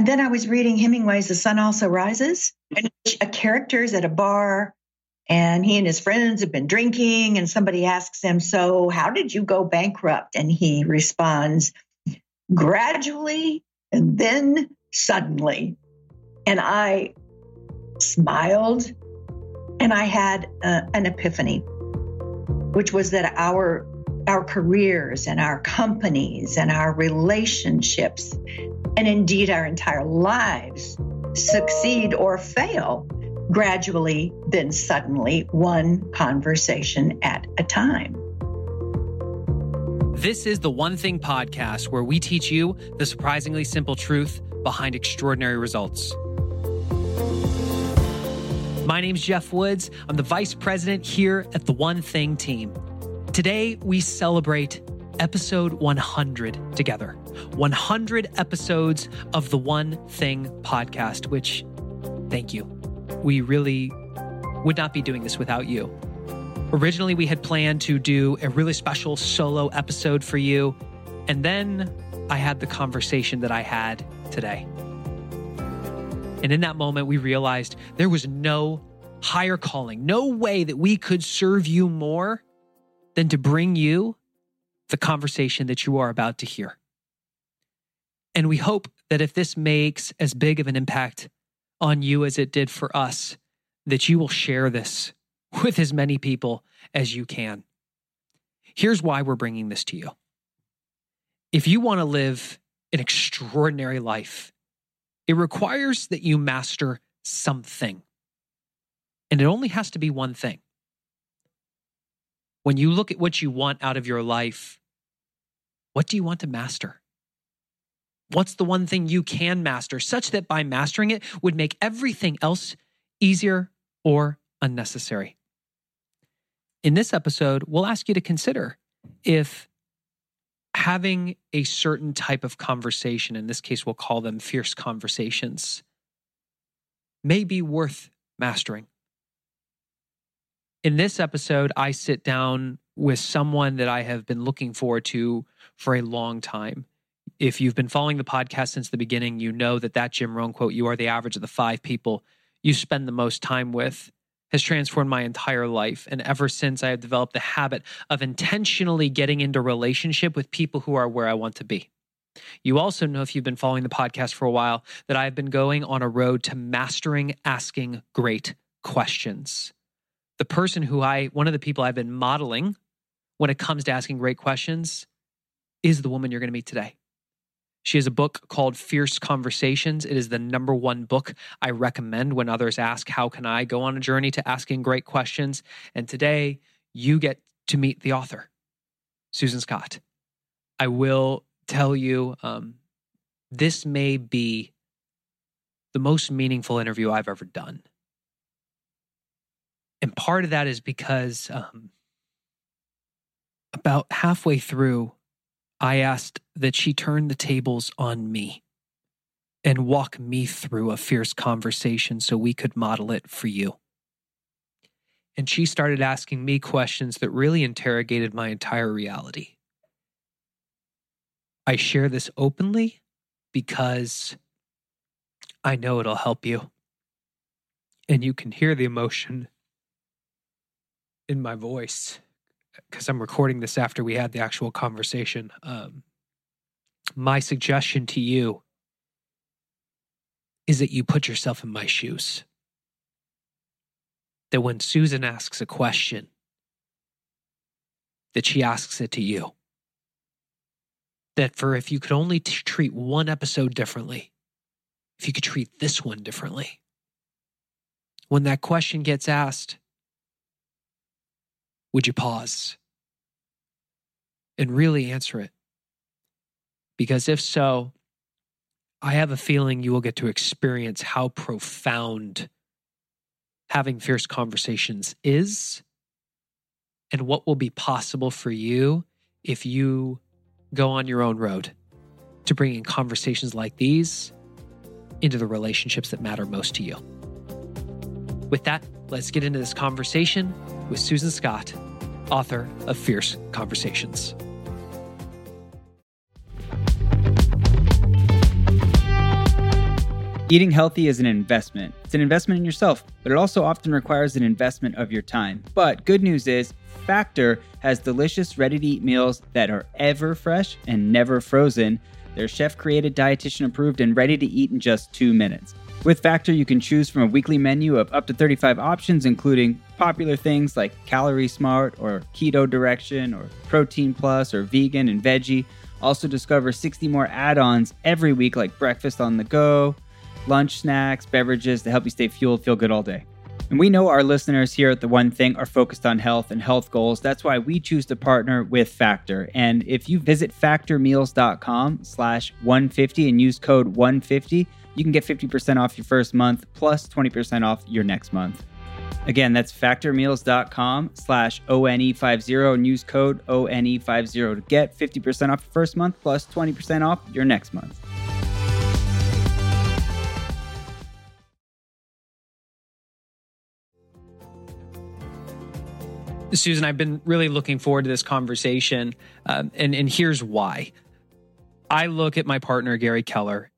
And then I was reading Hemingway's The Sun Also Rises, and a character's at a bar and he and his friends have been drinking and somebody asks him, "So, how did you go bankrupt?" and he responds, "Gradually and then suddenly." And I smiled and I had uh, an epiphany, which was that our our careers and our companies and our relationships and indeed our entire lives succeed or fail gradually, then suddenly, one conversation at a time. This is the One Thing podcast where we teach you the surprisingly simple truth behind extraordinary results. My name's Geoff Woods. I'm the vice president here at the One Thing team. Today, we celebrate episode 100 together. 100 episodes of the One Thing podcast, which, thank you. We really would not be doing this without you. Originally, we had planned to do a really special solo episode for you. And then I had the conversation that I had today. And in that moment, we realized there was no higher calling, no way that we could serve you more than to bring you the conversation that you are about to hear. And we hope that if this makes as big of an impact on you as it did for us, that you will share this with as many people as you can. Here's why we're bringing this to you. If you want to live an extraordinary life, it requires that you master something. And it only has to be one thing. When you look at what you want out of your life, what do you want to master? What's the one thing you can master such that by mastering it would make everything else easier or unnecessary? In this episode, we'll ask you to consider if having a certain type of conversation, in this case, we'll call them fierce conversations, may be worth mastering. In this episode, I sit down with someone that I have been looking forward to for a long time. If you've been following the podcast since the beginning, you know that that Jim Rohn quote, you are the average of the five people you spend the most time with, has transformed my entire life. And ever since, I have developed the habit of intentionally getting into relationship with people who are where I want to be. You also know, if you've been following the podcast for a while, that I've been going on a road to mastering asking great questions. The person who I, one of the people I've been modeling when it comes to asking great questions is the woman you're going to meet today. She has a book called Fierce Conversations. It is the number one book I recommend when others ask, How can I go on a journey to asking great questions? And today you get to meet the author, Susan Scott. I will tell you um, this may be the most meaningful interview I've ever done. And part of that is because um, about halfway through, I asked that she turn the tables on me and walk me through a fierce conversation so we could model it for you. And she started asking me questions that really interrogated my entire reality. I share this openly because I know it'll help you. And you can hear the emotion in my voice because I'm recording this after we had the actual conversation. Um, my suggestion to you is that you put yourself in my shoes. That when Susan asks a question, that she asks it to you. That for if you could only t- treat one episode differently, if you could treat this one differently, when that question gets asked, would you pause and really answer it? Because if so, I have a feeling you will get to experience how profound having fierce conversations is and what will be possible for you if you go on your own road to bringing conversations like these into the relationships that matter most to you. With that, let's get into this conversation with Susan Scott, author of Fierce Conversations. Eating healthy is an investment. It's an investment in yourself, but it also often requires an investment of your time. But good news is, Factor has delicious, ready to eat meals that are ever fresh and never frozen. They're chef created, dietitian approved, and ready to eat in just two minutes. With Factor, you can choose from a weekly menu of up to 35 options, including popular things like Calorie Smart or Keto Direction or Protein Plus or Vegan and Veggie. Also, discover 60 more add ons every week, like breakfast on the go lunch snacks, beverages to help you stay fueled, feel good all day. And we know our listeners here at The One Thing are focused on health and health goals. That's why we choose to partner with Factor. And if you visit factormeals.com slash 150 and use code 150, you can get 50% off your first month plus 20% off your next month. Again, that's factormeals.com slash ONE50 and use code ONE50 to get 50% off your first month plus 20% off your next month. Susan, I've been really looking forward to this conversation, um, and and here's why. I look at my partner Gary Keller,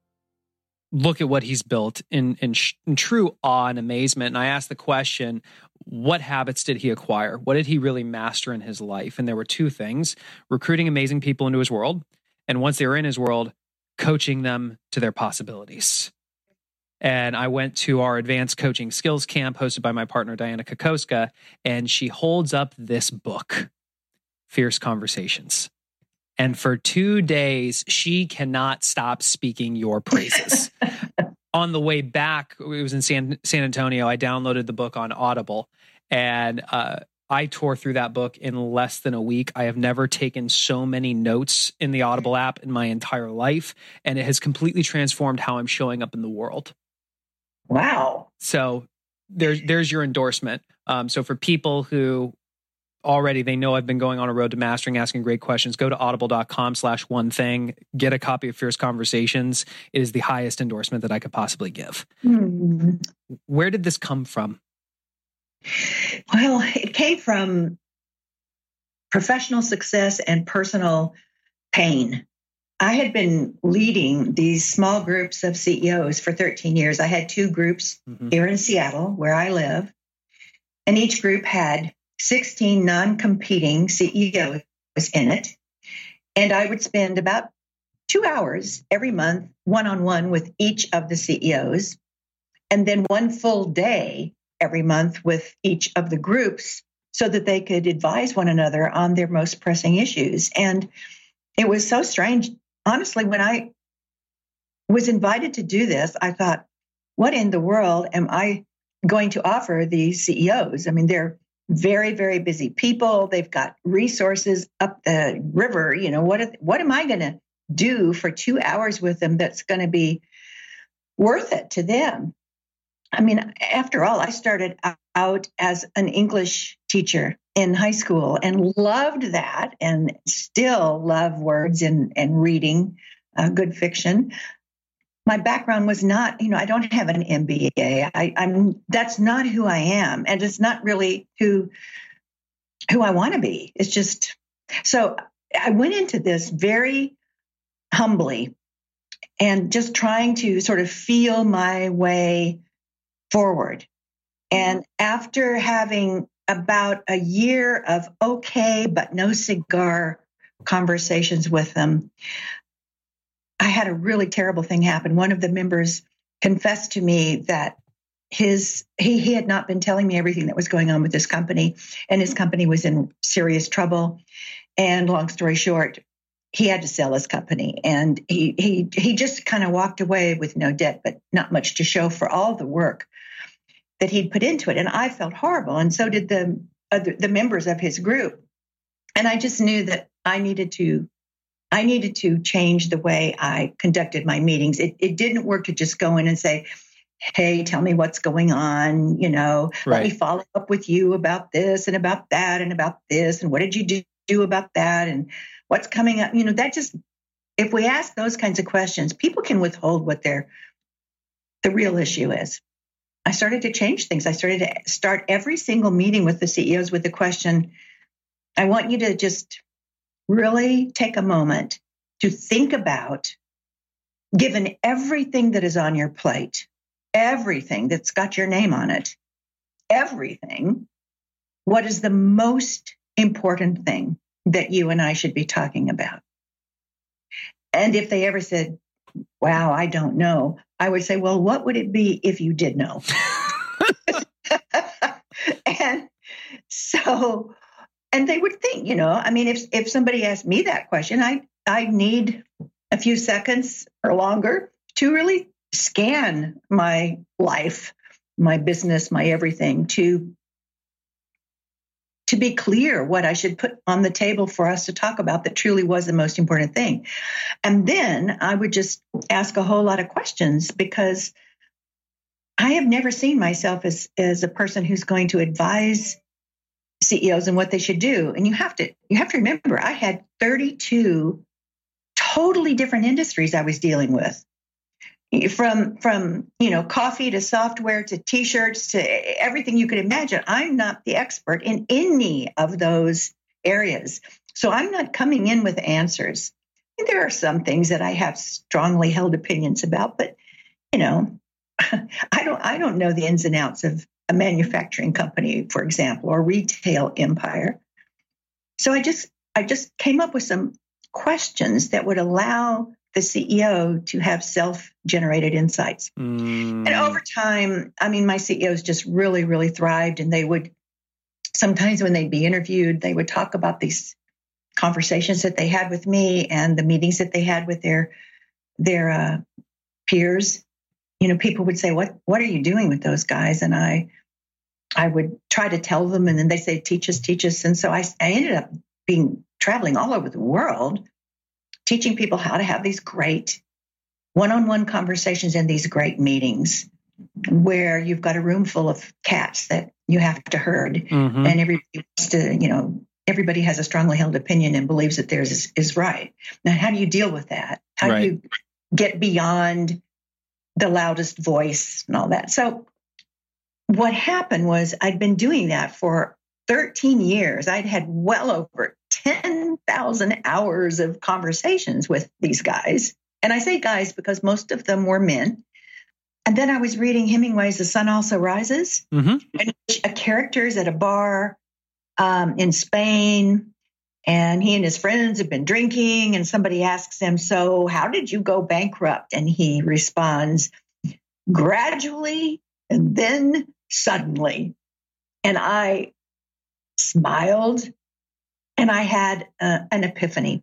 look at what he's built in in, in true awe and amazement, and I asked the question: What habits did he acquire? What did he really master in his life? And there were two things: recruiting amazing people into his world, and once they were in his world, coaching them to their possibilities and I went to our advanced coaching skills camp hosted by my partner Dianna Kokoszka, and she holds up this book, Fierce Conversations. And for two days, she cannot stop speaking your praises. on the way back, it was in San, San Antonio. I downloaded the book on Audible, and uh, I tore through that book in less than a week. I have never taken so many notes in the Audible app in my entire life, and it has completely transformed how I'm showing up in the world. Wow. So there's there's your endorsement. Um, so for people who already they know I've been going on a road to mastering, asking great questions, go to audible.com slash one thing, get a copy of Fierce Conversations. It is the highest endorsement that I could possibly give. Mm-hmm. Where did this come from? Well, it came from professional success and personal pain. I had been leading these small groups of CEOs for 13 years. I had two groups mm-hmm. here in Seattle, where I live, and each group had 16 non competing CEOs in it. And I would spend about two hours every month, one on one with each of the CEOs, and then one full day every month with each of the groups so that they could advise one another on their most pressing issues. And it was so strange honestly, when I was invited to do this, I thought, what in the world am I going to offer these CEOs? I mean, they're very, very busy people. They've got resources up the river. You know, what, what am I going to do for two hours with them that's going to be worth it to them? I mean, after all, I started out as an English teacher in high school and loved that and still love words and, and reading uh, good fiction. My background was not, you know, I don't have an MBA. I, I'm that's not who I am, and it's not really who who I want to be. It's just so I went into this very humbly and just trying to sort of feel my way forward. And after having about a year of okay, but no cigar conversations with them, I had a really terrible thing happen. One of the members confessed to me that his he, he had not been telling me everything that was going on with his company and his company was in serious trouble and long story short he had to sell his company and he he he just kind of walked away with no debt but not much to show for all the work that he'd put into it. And I felt horrible. And so did the, other, the members of his group. And I just knew that I needed to I needed to change the way I conducted my meetings. It, it didn't work to just go in and say, Hey, tell me what's going on. You know, right. let me follow up with you about this and about that and about this. And what did you do, do about that? And what's coming up? You know, that just, if we ask those kinds of questions, people can withhold what their, the real issue is. I started to change things. I started to start every single meeting with the CEOs with the question I want you to just really take a moment to think about given everything that is on your plate, everything that's got your name on it, everything, what is the most important thing that you and I should be talking about? And if they ever said, wow, I don't know, I would say, well, what would it be if you did know? and so, and they would think, you know, I mean, if, if somebody asked me that question, I, I need a few seconds or longer to really scan my life, my business, my everything to to be clear what I should put on the table for us to talk about that truly was the most important thing. And then I would just ask a whole lot of questions because I have never seen myself as, as a person who's going to advise CEOs and what they should do. And you have to you have to remember I had 32 totally different industries I was dealing with. From from you know coffee to software to t-shirts to everything you could imagine. I'm not the expert in any of those areas. So i'm not coming in with answers. There are some things that i have strongly held opinions about but you know i don't i don't know the ins and outs of a manufacturing company for example or retail empire so i just i just came up with some questions that would allow the CEO to have self generated insights. Mm. And over time, I mean, my CEOs just really, really thrived. And they would sometimes, when they'd be interviewed, they would talk about these conversations that they had with me and the meetings that they had with their their uh, peers. You know, people would say, "What What are you doing with those guys?" And I I would try to tell them, and then they say, "Teach us, teach us." And so I, I ended up being traveling all over the world teaching people how to have these great one-on-one conversations in these great meetings where you've got a room full of cats that you have to herd mm-hmm. and everybody wants to you know everybody has a strongly held opinion and believes that theirs is, is right now how do you deal with that how right. do you get beyond the loudest voice and all that so what happened was i'd been doing that for 13 years i'd had well over 10,000 hours of conversations with these guys. And I say guys because most of them were men. And then I was reading Hemingway's The Sun Also Rises, mm-hmm. and a character is at a bar um, in Spain, and he and his friends have been drinking, and somebody asks him, So, how did you go bankrupt? And he responds, Gradually and then suddenly. And I smiled and I had uh, an epiphany,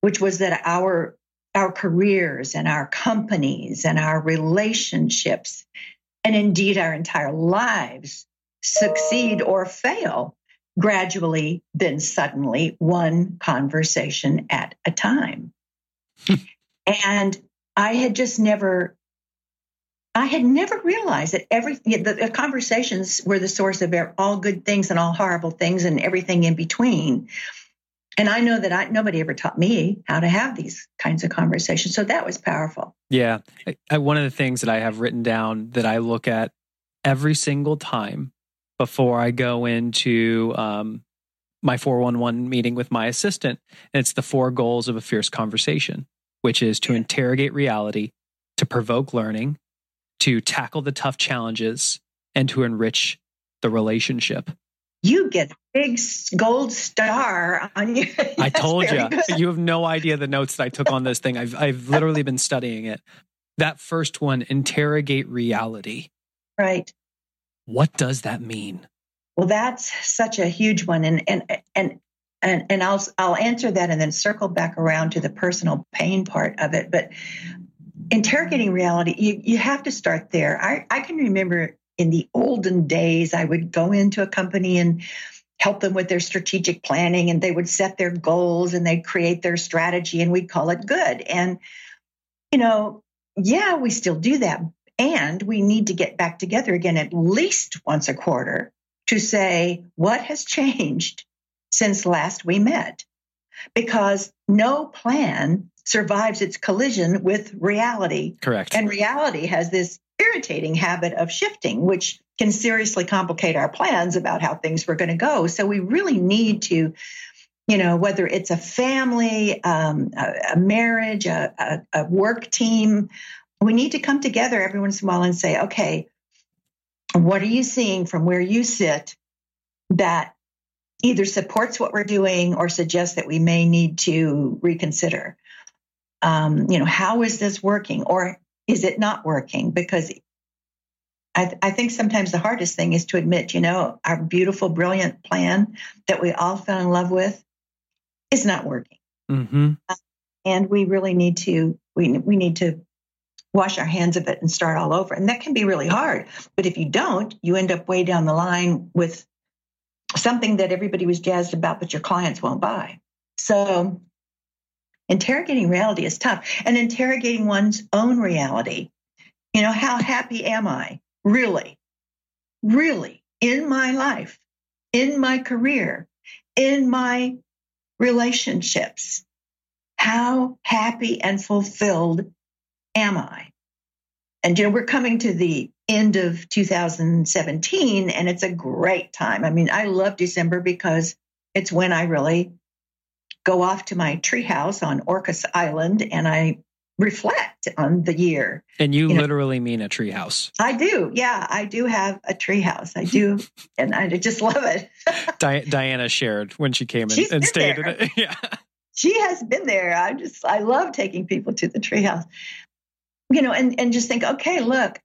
which was that our our careers and our companies and our relationships, and indeed our entire lives, succeed or fail gradually, then suddenly, one conversation at a time. and I had just never I had never realized that every the, the, conversations were the source of all good things and all horrible things and everything in between. And I know that I, nobody ever taught me how to have these kinds of conversations. So that was powerful. Yeah. I, one of the things that I have written down that I look at every single time before I go into um, my 411 meeting with my assistant, and it's the four goals of a fierce conversation, which is to interrogate reality, to provoke learning, to tackle the tough challenges and to enrich the relationship. You get a big gold star on you. I told you. Good. You have no idea the notes that I took on this thing. I've I've literally been studying it. That first one, interrogate reality. Right. What does that mean? Well, that's such a huge one and and and and, and I'll I'll answer that and then circle back around to the personal pain part of it. But interrogating reality, you, you have to start there. I, I can remember in the olden days, I would go into a company and help them with their strategic planning and they would set their goals and they'd create their strategy and we'd call it good. And, you know, yeah, we still do that. And we need to get back together again at least once a quarter to say what has changed since last we met. Because no plan survives its collision with reality. Correct. And reality has this irritating habit of shifting, which can seriously complicate our plans about how things were going to go. So we really need to you know, whether it's a family, um, a, a, marriage, a, a, a work team, we need to come together every once in a while and say, okay, what are you seeing from where you sit that either supports what we're doing or suggests that we may need to reconsider? Um, you know, how is this working or is it not working? Because I, I, think sometimes the hardest thing is to admit, you know, our beautiful, brilliant plan that we all fell in love with is not working. Mm-hmm. and we really need to we we need to wash our hands of it and start all over. And that can be really hard. But if you don't, you end up way down the line with something that everybody was jazzed about, but your clients won't buy. So interrogating reality is tough and interrogating one's own reality. You know, how happy am I really, really in my life, in my career, in my relationships? How happy and fulfilled am I? And, you know, we're coming to the end of 2017 and it's a great time. I mean, I love December because it's when I really go off to my treehouse on Orcas Island and I reflect on the year. And you, you literally know, mean a treehouse. I do. Yeah, I do have a treehouse. I do. and I just love it. Di- Dianna shared when she came in and stayed there. in it. Yeah. She has been there. I just, I love taking people to the treehouse you know, and, and just think, okay, look,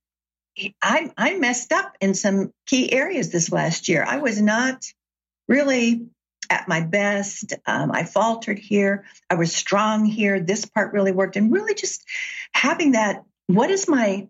I, I messed up in some key areas this last year. I was not really at my best. Um, I faltered here. I was strong here. This part really worked. And really just having that what is my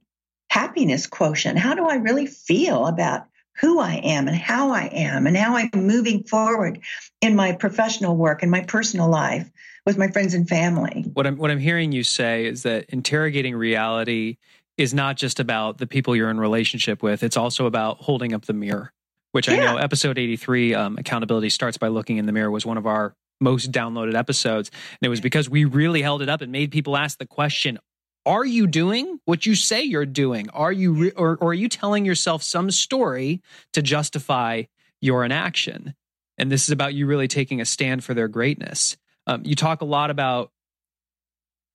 happiness quotient? How do I really feel about who I am and how I am and how I'm moving forward in my professional work and my personal life? with my friends and family. What I'm what I'm hearing you say is that interrogating reality is not just about the people you're in relationship with. It's also about holding up the mirror, which yeah. I know episode 83, um, accountability starts by looking in the mirror, was one of our most downloaded episodes. And it was because we really held it up and made people ask the question, are you doing what you say you're doing? Are you, re- or, or are you telling yourself some story to justify your inaction? And this is about you really taking a stand for their greatness. Um, you talk a lot about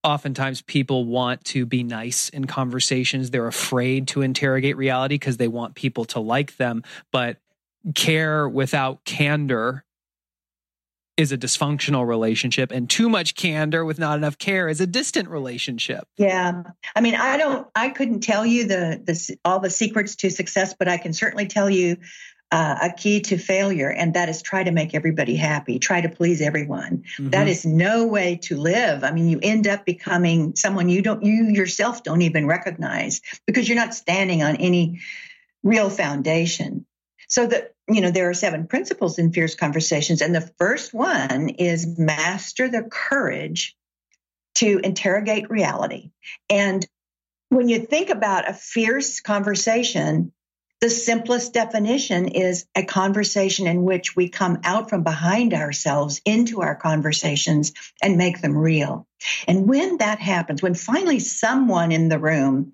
oftentimes people want to be nice in conversations. They're afraid to interrogate reality because they want people to like them. But care without candor is a dysfunctional relationship and too much candor with not enough care is a distant relationship. Yeah. I mean, I don't I couldn't tell you the the all the secrets to success, but I can certainly tell you uh, a key to failure, and that is try to make everybody happy, try to please everyone. Mm-hmm. That is no way to live. I mean, you end up becoming someone you don't, you yourself don't even recognize because you're not standing on any real foundation. So that, you know, there are seven principles in fierce conversations. And the first one is master the courage to interrogate reality. And when you think about a fierce conversation, the simplest definition is a conversation in which we come out from behind ourselves into our conversations and make them real. And when that happens, when finally someone in the room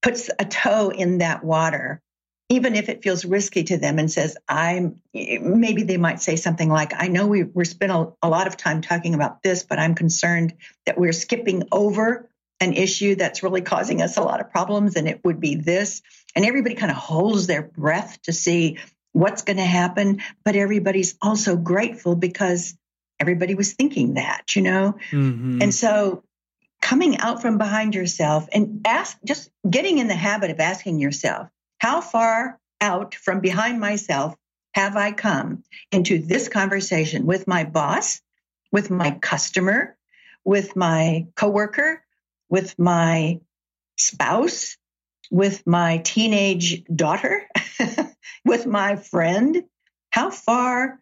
puts a toe in that water, even if it feels risky to them and says, I'm maybe they might say something like, I know we, we're spent a, a lot of time talking about this, but I'm concerned that we're skipping over an issue that's really causing us a lot of problems, and it would be this. And everybody kind of holds their breath to see what's going to happen, but everybody's also grateful because everybody was thinking that, you know? Mm-hmm. And so coming out from behind yourself and ask, just getting in the habit of asking yourself, how far out from behind myself have I come into this conversation with my boss, with my customer, with my coworker, with my spouse, with my teenage daughter, with my friend? How far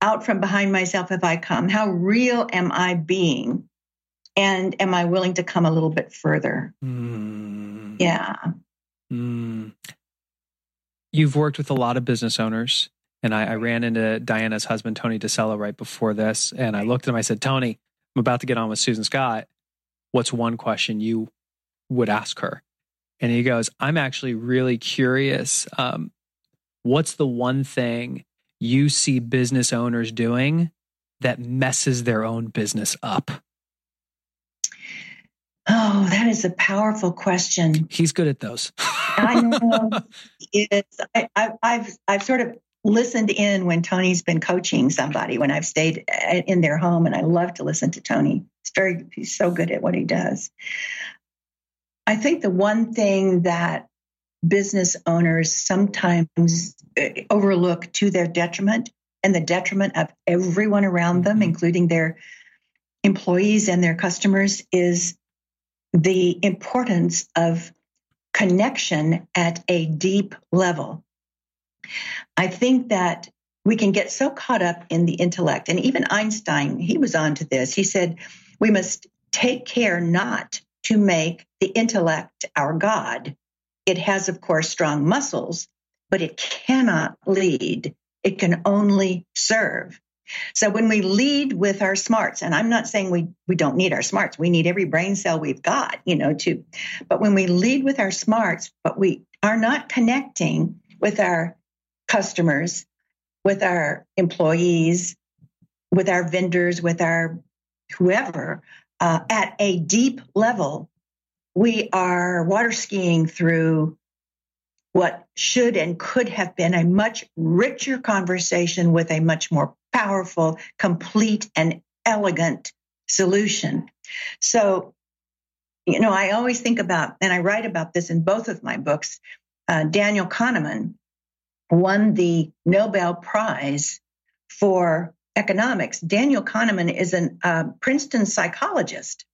out from behind myself have I come? How real am I being? And am I willing to come a little bit further? Mm. Yeah. Mm. You've worked with a lot of business owners. And I, I, ran into Dianna's husband, Tony DiCello, right before this. And I looked at him, I said, Tony, I'm about to get on with Susan Scott what's one question you would ask her? And he goes, I'm actually really curious. Um, what's the one thing you see business owners doing that messes their own business up? Oh, that is a powerful question. He's good at those. I know. It's, I, I, I've I've sort of listened in when Tony's been coaching somebody when I've stayed in their home, and I love to listen to Tony. He's very he's so good at what he does. I think the one thing that business owners sometimes uh, overlook to their detriment and the detriment of everyone around them, mm-hmm. including their employees and their customers, is the importance of connection at a deep level. I think that we can get so caught up in the intellect, and even Einstein, he was on to this. He said, we must take care not to make the intellect our God. It has, of course, strong muscles, but it cannot lead. It can only serve. So when we lead with our smarts, and I'm not saying we, we don't need our smarts, we need every brain cell we've got, you know, to, but when we lead with our smarts, but we are not connecting with our customers, with our employees, with our vendors, with our whoever, uh, at a deep level, we are water skiing through what should and could have been a much richer conversation with a much more powerful, complete, and elegant solution. So, you know, I always think about, and I write about this in both of my books. Uh, Daniel Kahneman won the Nobel Prize for economics. Daniel Kahneman is a uh, Princeton psychologist.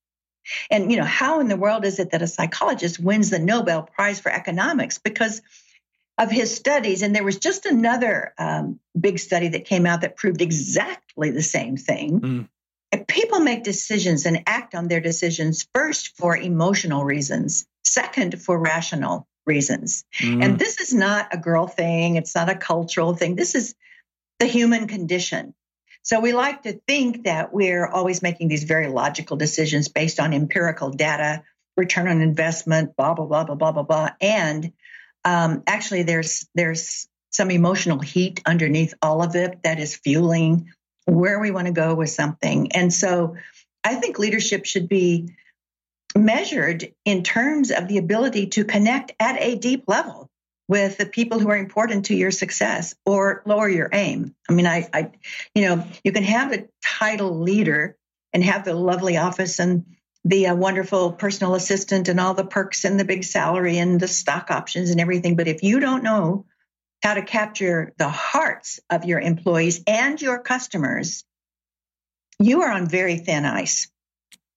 And, you know, how in the world is it that a psychologist wins the Nobel Prize for economics? Because of his studies. And there was just another um, big study that came out that proved exactly the same thing. Mm. People make decisions and act on their decisions first for emotional reasons, second for rational reasons. Mm. And this is not a girl thing, it's not a cultural thing. This is the human condition. So we like to think that we're always making these very logical decisions based on empirical data, return on investment, blah, blah, blah, blah, blah, blah, blah. And um, actually there's there's some emotional heat underneath all of it that is fueling where we want to go with something. And so I think leadership should be measured in terms of the ability to connect at a deep level with the people who are important to your success or lower your aim. I mean, I, I you know, you can have a title leader and have the lovely office and the uh, wonderful personal assistant and all the perks and the big salary and the stock options and everything. But if you don't know how to capture the hearts of your employees and your customers, you are on very thin ice.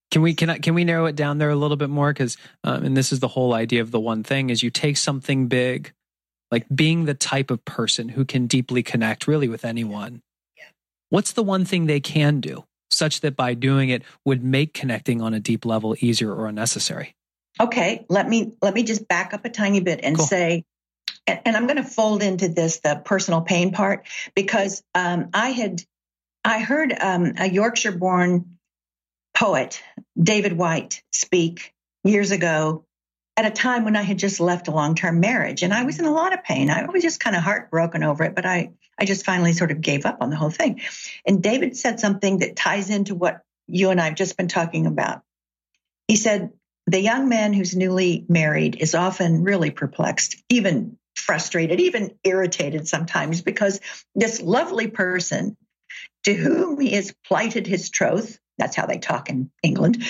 Can we can I, can we narrow it down there a little bit more? Because um, and this is the whole idea of the one thing is you take something big, like being the type of person who can deeply connect really with anyone. Yeah. What's the one thing they can do? such that by doing it would make connecting on a deep level easier or unnecessary? Okay, let me let me just back up a tiny bit and cool. say and, and, I'm going to fold into this the personal pain part because um, I had I heard um, a Yorkshire-born poet, David Whyte speak years ago at a time when I had just left a long-term marriage and I was in a lot of pain. I was just kind of heartbroken over it, but I I just finally sort of gave up on the whole thing. And David said something that ties into what you and I have just been talking about. He said, the young man who's newly married is often really perplexed, even frustrated, even irritated sometimes because this lovely person to whom he has plighted his troth, that's how they talk in England,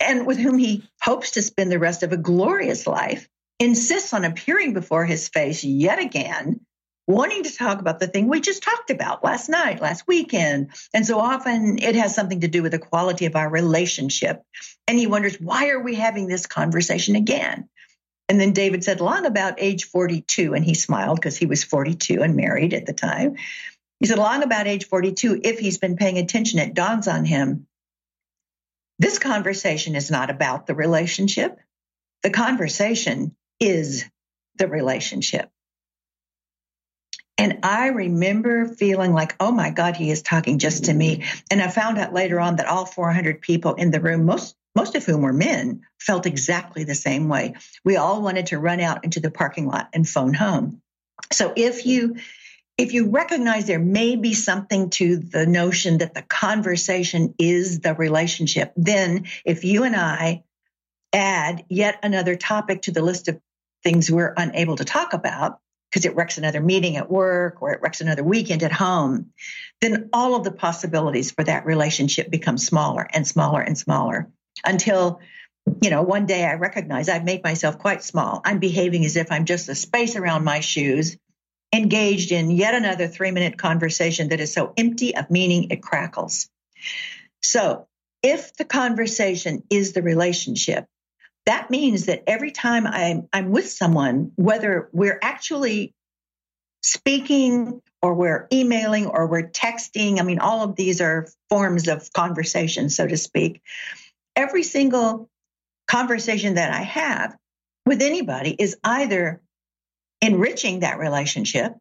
and with whom he hopes to spend the rest of a glorious life, insists on appearing before his face yet again wanting to talk about the thing we just talked about last night, last weekend. And so often it has something to do with the quality of our relationship. And he wonders, why are we having this conversation again? And then David said, long about age 42, and he smiled because he was 42 and married at the time. He said, long about age 42, if he's been paying attention, it dawns on him this conversation is not about the relationship. The conversation is the relationship. And I remember feeling like, oh my God, he is talking just to me. And I found out later on that all 400 people in the room, most most of whom were men, felt exactly the same way. We all wanted to run out into the parking lot and phone home. So if you if you recognize there may be something to the notion that the conversation is the relationship, then if you and I add yet another topic to the list of things we're unable to talk about, because it wrecks another meeting at work or it wrecks another weekend at home, then all of the possibilities for that relationship become smaller and smaller and smaller until you know, one day I recognize I've made myself quite small. I'm behaving as if I'm just a space around my shoes, engaged in yet another three minute conversation that is so empty of meaning it crackles. So, if the conversation is the relationship, that means that every time I'm, I'm with someone, whether we're actually speaking or we're emailing or we're texting, I mean, all of these are forms of conversation, so to speak. Every single conversation that I have with anybody is either enriching that relationship,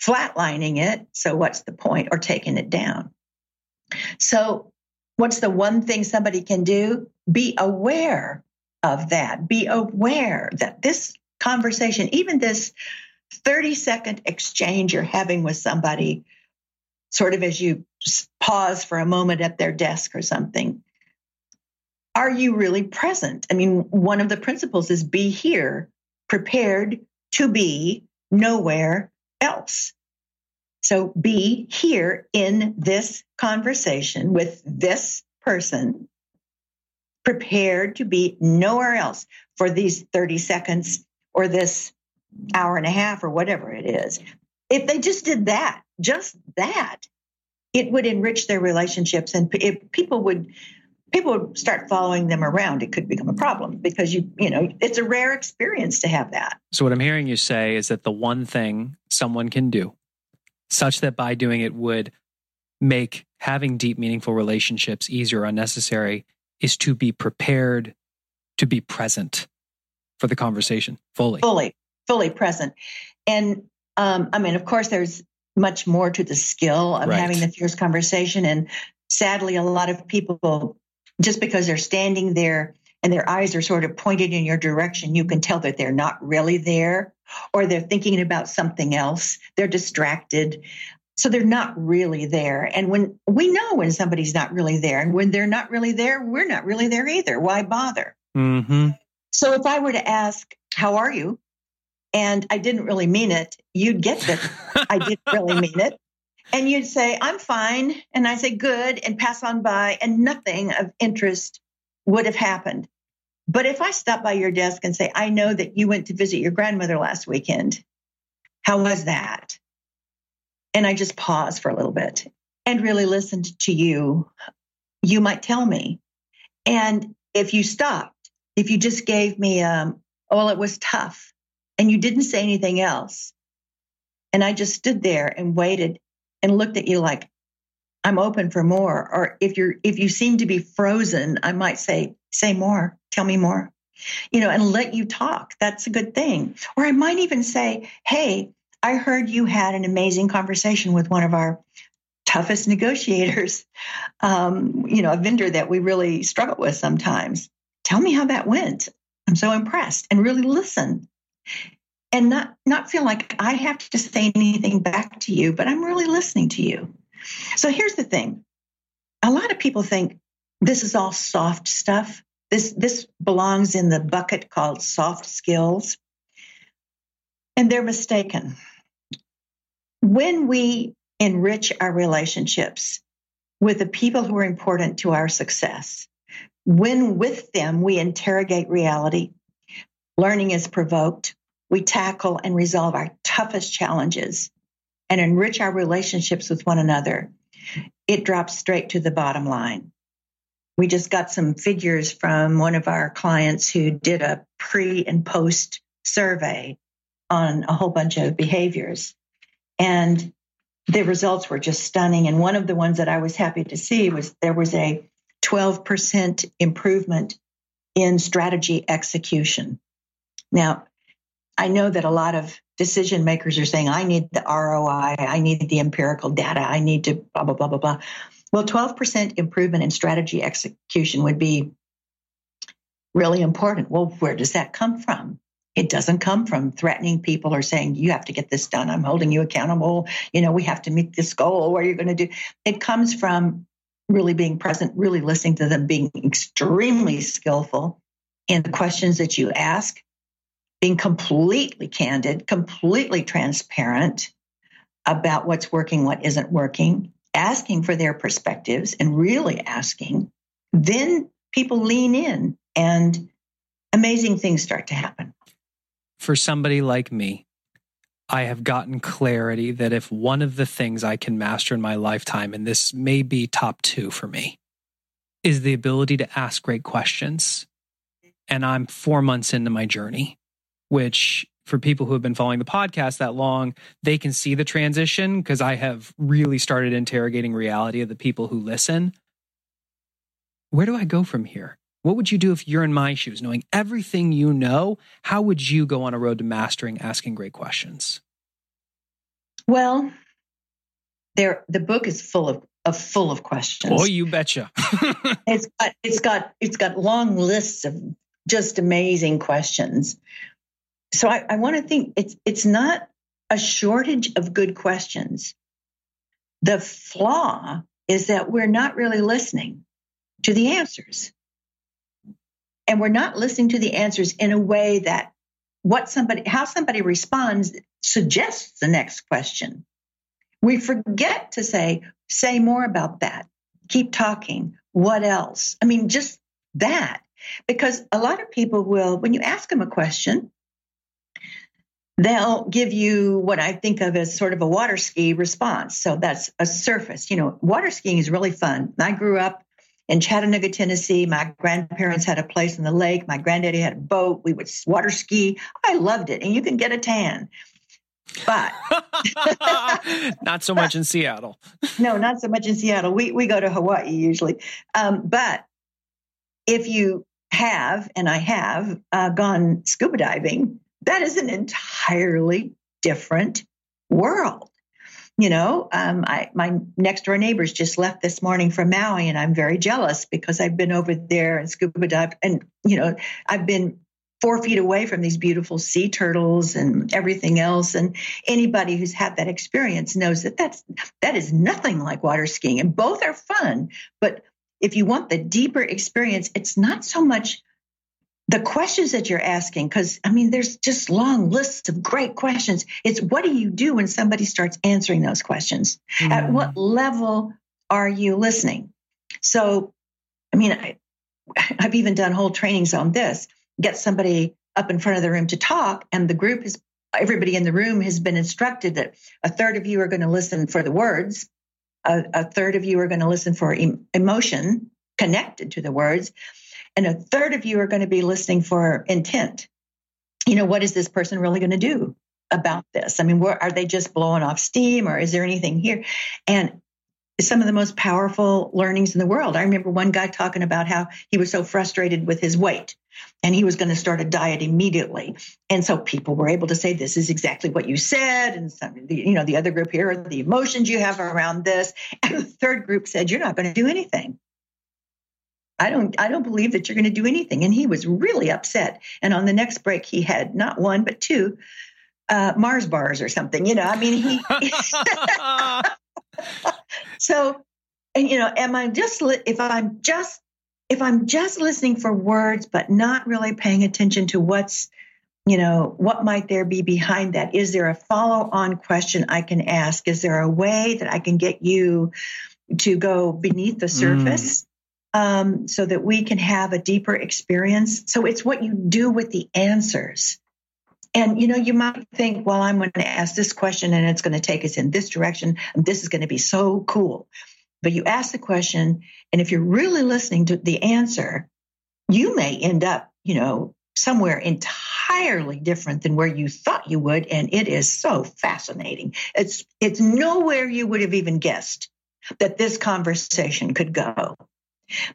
flatlining it. So, what's the point? Or taking it down. So, what's the one thing somebody can do? Be aware of that. Be aware that this conversation, even this 30 second exchange you're having with somebody, sort of as you pause for a moment at their desk or something, are you really present? I mean, one of the principles is be here, prepared to be nowhere else. So be here in this conversation with this person, prepared to be nowhere else for these 30 seconds or this hour and a half or whatever it is. If they just did that, just that, it would enrich their relationships and people would people would start following them around, it could become a problem because you, you know, it's a rare experience to have that. So what I'm hearing you say is that the one thing someone can do such that by doing it would make having deep meaningful relationships easier or unnecessary is to be prepared to be present for the conversation fully. Fully, fully present. And um, I mean, of course, there's much more to the skill of right. having the fierce conversation. And sadly, a lot of people just because they're standing there and their eyes are sort of pointed in your direction, you can tell that they're not really there or they're thinking about something else. They're distracted. So they're not really there. And when we know when somebody's not really there, and when they're not really there, we're not really there either. Why bother? Mm-hmm. So if I were to ask, How are you? and I didn't really mean it, you'd get that I didn't really mean it and you'd say, I'm fine. And I say, good, and pass on by, and nothing of interest would have happened. But if I stop by your desk and say, I know that you went to visit your grandmother last weekend, how was that? And I just pause for a little bit and really listened to you, you might tell me. And if you stopped, if you just gave me, um, oh, it was tough, and you didn't say anything else, and I just stood there and waited and looked at you like, I'm open for more. Or if you're, if you seem to be frozen, I might say, say more, tell me more, you know, and let you talk. That's a good thing. Or I might even say, Hey, I heard you had an amazing conversation with one of our toughest negotiators, um, you know, a vendor that we really struggle with sometimes. Tell me how that went. I'm so impressed and really listen and not not feel like I have to say anything back to you, but I'm really listening to you. So here's the thing. A lot of people think this is all soft stuff. This this belongs in the bucket called soft skills. And they're mistaken. When we enrich our relationships with the people who are important to our success, when with them we interrogate reality, learning is provoked, we tackle and resolve our toughest challenges and enrich our relationships with one another, it drops straight to the bottom line. We just got some figures from one of our clients who did a pre and post survey on a whole bunch of behaviors. And the results were just stunning. And one of the ones that I was happy to see was there was a 12% improvement in strategy execution. Now, I know that a lot of decision makers are saying, I need the ROI, I need the empirical data, I need to blah, blah, blah, blah, blah. Well, 12% improvement in strategy execution would be really important. Well, where does that come from? It doesn't come from threatening people or saying, you have to get this done. I'm holding you accountable. You know, we have to meet this goal. What are you going to do? It comes from really being present, really listening to them, being extremely skillful in the questions that you ask, being completely candid, completely transparent about what's working, what isn't working, asking for their perspectives and really asking. Then people lean in and amazing things start to happen. For somebody like me, I have gotten clarity that if one of the things I can master in my lifetime, and this may be top two for me, is the ability to ask great questions. And I'm four months into my journey, which for people who have been following the podcast that long, they can see the transition because I have really started interrogating reality of the people who listen. Where do I go from here? What would you do if you're in my shoes, knowing everything you know? How would you go on a road to mastering asking great questions? Well, there the book is full of, of full of questions. Oh, you betcha. it's got it's got it's got long lists of just amazing questions. So I, I want to think it's it's not a shortage of good questions. The flaw is that we're not really listening to the answers. And we're not listening to the answers in a way that what somebody, how somebody responds suggests the next question. We forget to say, say more about that. Keep talking. What else? I mean, just that. Because a lot of people will, when you ask them a question, they'll give you what I think of as sort of a water ski response. So that's a surface. You know, water skiing is really fun. I grew up in Chattanooga, Tennessee. My grandparents had a place in the lake. My granddaddy had a boat. We would water ski. I loved it. And you can get a tan. But not so much in Seattle. no, not so much in Seattle. We we go to Hawaii usually. Um, but if you have, and I have uh, gone scuba diving, that is an entirely different world. You know, um, I, my next door neighbors just left this morning from Maui, and I'm very jealous because I've been over there and scuba dive, and you know, I've been four feet away from these beautiful sea turtles and everything else. And anybody who's had that experience knows that that's that is nothing like water skiing, and both are fun. But if you want the deeper experience, it's not so much the questions that you're asking, because I mean, there's just long lists of great questions. It's what do you do when somebody starts answering those questions? Mm. At what level are you listening? So, I mean, I, I've even done whole trainings on this. Get somebody up in front of the room to talk, and the group is everybody in the room has been instructed that a third of you are going to listen for the words, a, a third of you are going to listen for em- emotion connected to the words, and a third of you are going to be listening for intent. You know, what is this person really going to do about this? I mean, where, are they just blowing off steam or is there anything here? And some of the most powerful learnings in the world. I remember one guy talking about how he was so frustrated with his weight and he was going to start a diet immediately. And so people were able to say, this is exactly what you said. And some, you know, the other group here are the emotions you have around this. And the third group said, you're not going to do anything. I don't I don't believe that you're going to do anything. And he was really upset. And on the next break, he had not one but two uh, Mars bars or something. You know, I mean, he. so, and you know, am I just if I'm just if I'm just listening for words but not really paying attention to what's you know what might there be behind that is there a follow on question i can ask is there a way that i can get you to go beneath the surface mm um, so that we can have a deeper experience. So it's what you do with the answers. And you know, you might think, well, I'm going to ask this question and it's going to take us in this direction, and this is going to be so cool. But you ask the question, and if you're really listening to the answer, you may end up, you know, somewhere entirely different than where you thought you would. And it is so fascinating. It's it's nowhere you would have even guessed that this conversation could go.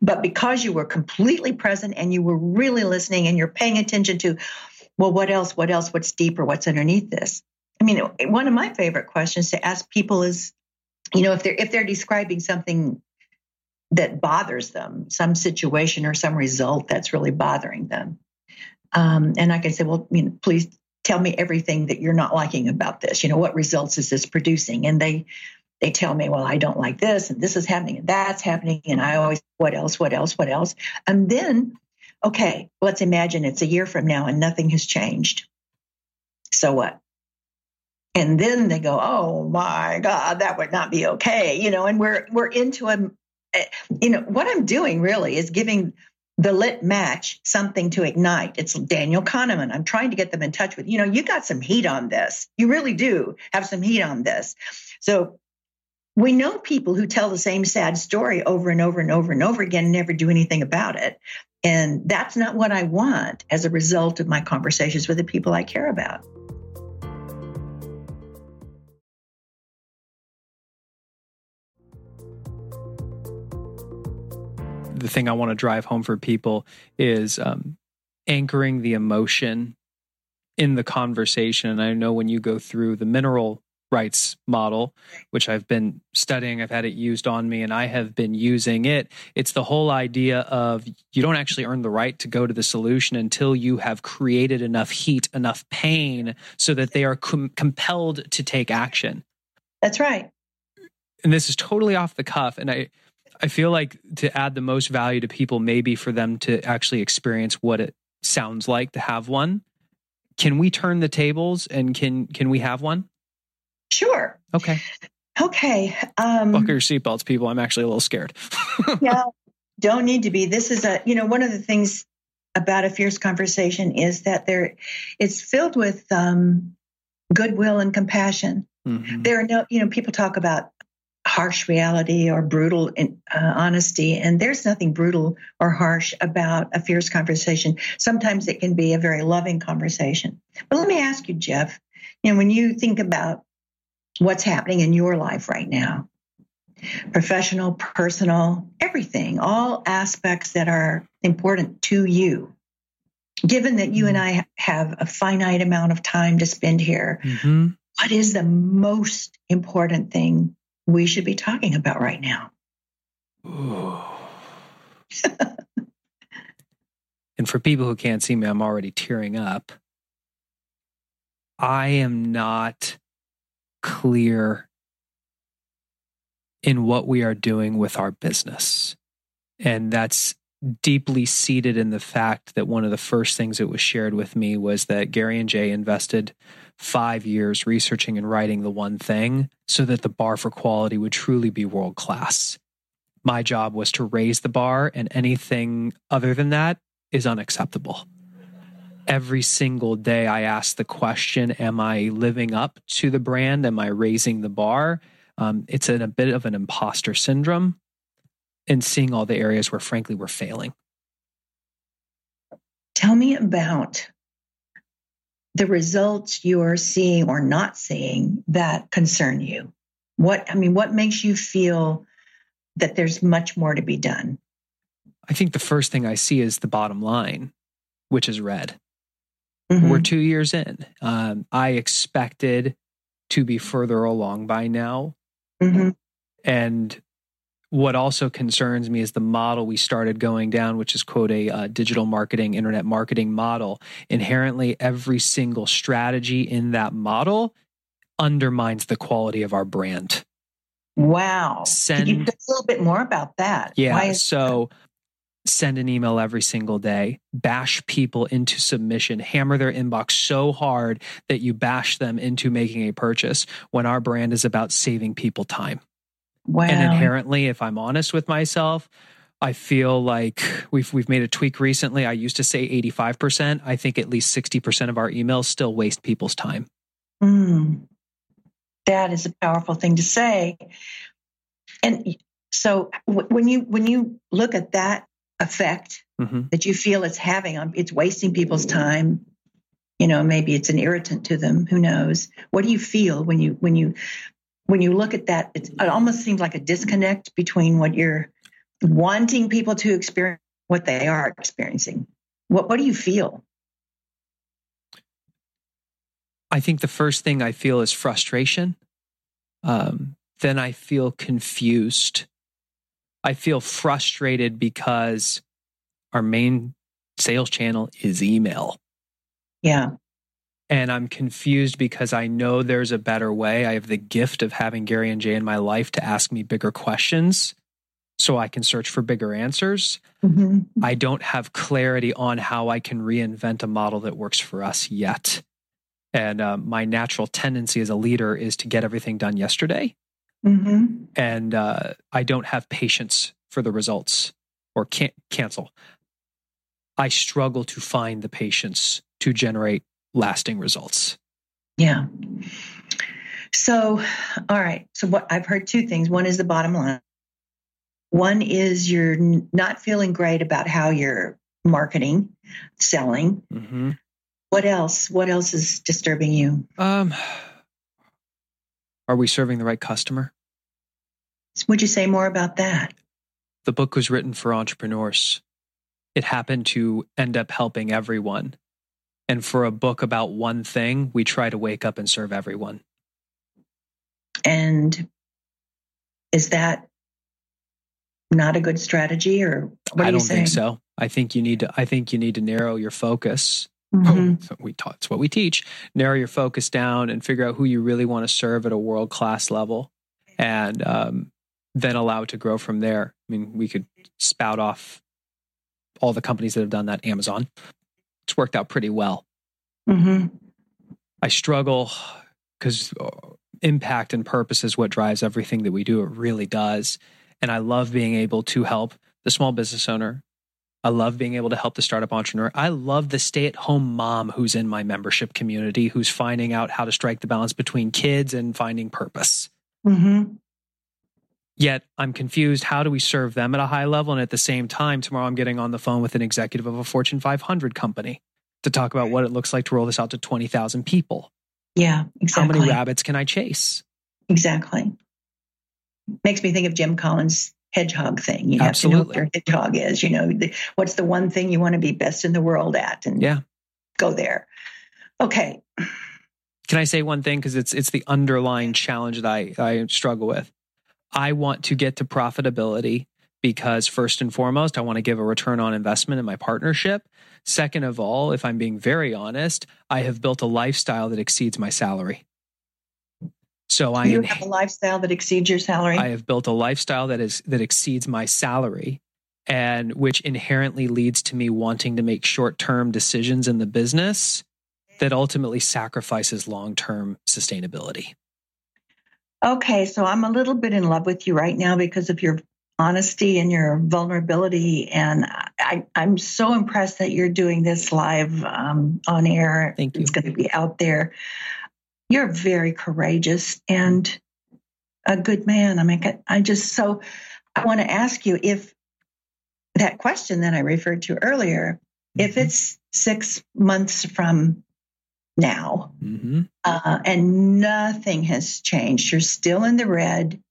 But because you were completely present and you were really listening and you're paying attention to, well, what else? What else? What's deeper? What's underneath this? I mean, one of my favorite questions to ask people is, you know, if they're if they're describing something that bothers them, some situation or some result that's really bothering them, Um, and I can say, well, you know, please tell me everything that you're not liking about this. You know, what results is this producing? And they they tell me, well, I don't like this, and this is happening, and that's happening, and I always, what else, what else, what else? And then, okay, let's imagine it's a year from now and nothing has changed. So what? And then they go, oh my God, that would not be okay, you know. And we're we're into a, eh, you know, what I'm doing really is giving the lit match something to ignite. It's Daniel Kahneman. I'm trying to get them in touch with, you know, you got some heat on this. You really do have some heat on this. So we know people who tell the same sad story over and over and over and over again and never do anything about it. And that's not what I want as a result of my conversations with the people I care about. the thing I want to drive home for people is um, anchoring the emotion in the conversation. And I know when you go through the mineral rights model, which I've been studying, I've had it used on me and I have been using it. It's the whole idea of you don't actually earn the right to go to the solution until you have created enough heat, enough pain so that they are com- compelled to take action. That's right. And this is totally off the cuff. And I, I feel like to add the most value to people, maybe for them to actually experience what it sounds like to have one. Can we turn the tables and can can we have one? Sure. Okay. Okay. Um, Buckle your seatbelts, people. I'm actually a little scared. yeah, don't need to be. This is a you know one of the things about a fierce conversation is that there it's filled with um, goodwill and compassion. Mm-hmm. There are no you know people talk about harsh reality or brutal in, uh, honesty. And there's nothing brutal or harsh about a fierce conversation. Sometimes it can be a very loving conversation. But let me ask you, Geoff, you know, when you think about what's happening in your life right now, professional, personal, everything, all aspects that are important to you. Given that you and I have a finite amount of time to spend here, mm-hmm. what is the most important thing we should be talking about right now. and for people who can't see me, I'm already tearing up. I am not clear in what we are doing with our business. And that's deeply seated in the fact that one of the first things that was shared with me was that Gary and Jay invested five years researching and writing the one thing so that the bar for quality would truly be world class. My job was to raise the bar, and anything other than that is unacceptable. Every single day, I ask the question Am I living up to the brand? Am I raising the bar? Um, it's in a bit of an imposter syndrome and seeing all the areas where, frankly, we're failing. Tell me about the results you're seeing or not seeing that concern you. What, I mean, what makes you feel that there's much more to be done? I think the first thing I see is the bottom line, which is red. Mm-hmm. We're two years in. Um, I expected to be further along by now. Mm-hmm. And what also concerns me is the model we started going down, which is quote a uh, digital marketing, internet marketing model. Inherently, every single strategy in that model undermines the quality of our brand. Wow. Send Can you a little bit more about that? Yeah. so that? Send an email every single day, bash people into submission, hammer their inbox so hard that you bash them into making a purchase when our brand is about saving people time. Wow. And inherently, if I'm honest with myself, I feel like we've we've made a tweak recently. I used to say 85%. I think at least 60% of our emails still waste people's time. Mm, that is a powerful thing to say. And so when you when you look at that effect mm-hmm. that you feel it's having on it's wasting people's time, you know, maybe it's an irritant to them, who knows. What do you feel when you when you when you look at that, it almost seems like a disconnect between what you're wanting people to experience, what they are experiencing. What what do you feel? I think the first thing I feel is frustration. Um, then I feel confused. I feel frustrated because our main sales channel is email. Yeah. And I'm confused because I know there's a better way. I have the gift of having Gary and Jay in my life to ask me bigger questions so I can search for bigger answers. hmm I don't have clarity on how I can reinvent a model that works for us yet. And uh, my natural tendency as a leader is to get everything done yesterday. Hmm And uh, I don't have patience for the results or can't cancel. I struggle to find the patience to generate lasting results. Yeah. So, all right. So, what I've heard two things. One is the bottom line. One is you're n- not feeling great about how you're marketing, selling. Mm-hmm. What else? What else is disturbing you? Um, are we serving the right customer? Would you say more about that? The book was written for entrepreneurs. It happened to end up helping everyone. And for a book about one thing, we try to wake up and serve everyone. And is that not a good strategy, or what are I don't think so. I think you need to. I think you need to narrow your focus. Mhm. Oh, we taught. It's what we teach. Narrow your focus down and figure out who you really want to serve at a world class level, and um, then allow it to grow from there. I mean, we could spout off all the companies that have done that. Amazon. It's worked out pretty well. Mhm. I struggle because impact and purpose is what drives everything that we do. It really does. And I love being able to help the small business owner. I love being able to help the startup entrepreneur. I love the stay at home mom who's in my membership community who's finding out how to strike the balance between kids and finding purpose. Mhm. Yet I'm confused. How do we serve them at a high level? And at the same time, tomorrow I'm getting on the phone with an executive of a Fortune 500 company to talk about what it looks like to roll this out to 20,000 people. Yeah. exactly. How many rabbits can I chase? Exactly. Makes me think of Jim Collins' hedgehog thing. You have to know what your hedgehog is. You know, the, what's the one thing you want to be best in the world at, and Yeah. go there. Okay. Can I say one thing? Because it's it's the underlying challenge that I, I struggle with. I want to get to profitability because first and foremost, I want to give a return on investment in my partnership. Second of all, if I'm being very honest, I have built a lifestyle that exceeds my salary. So I you am have a lifestyle that exceeds your salary. I have built a lifestyle that is that exceeds my salary and which inherently leads to me wanting to make short-term decisions in the business that ultimately sacrifices long-term sustainability. okay. So I'm a little bit in love with you right now because of your honesty and your vulnerability. And I, I'm so impressed that you're doing this live um, on air. Thank you. It's going to be out there. You're very courageous and a good man. I mean, I just so I want to ask you if that question that I referred to earlier, if Mm-hmm. it's six months from now hmm uh, and nothing has changed, you're still in the red.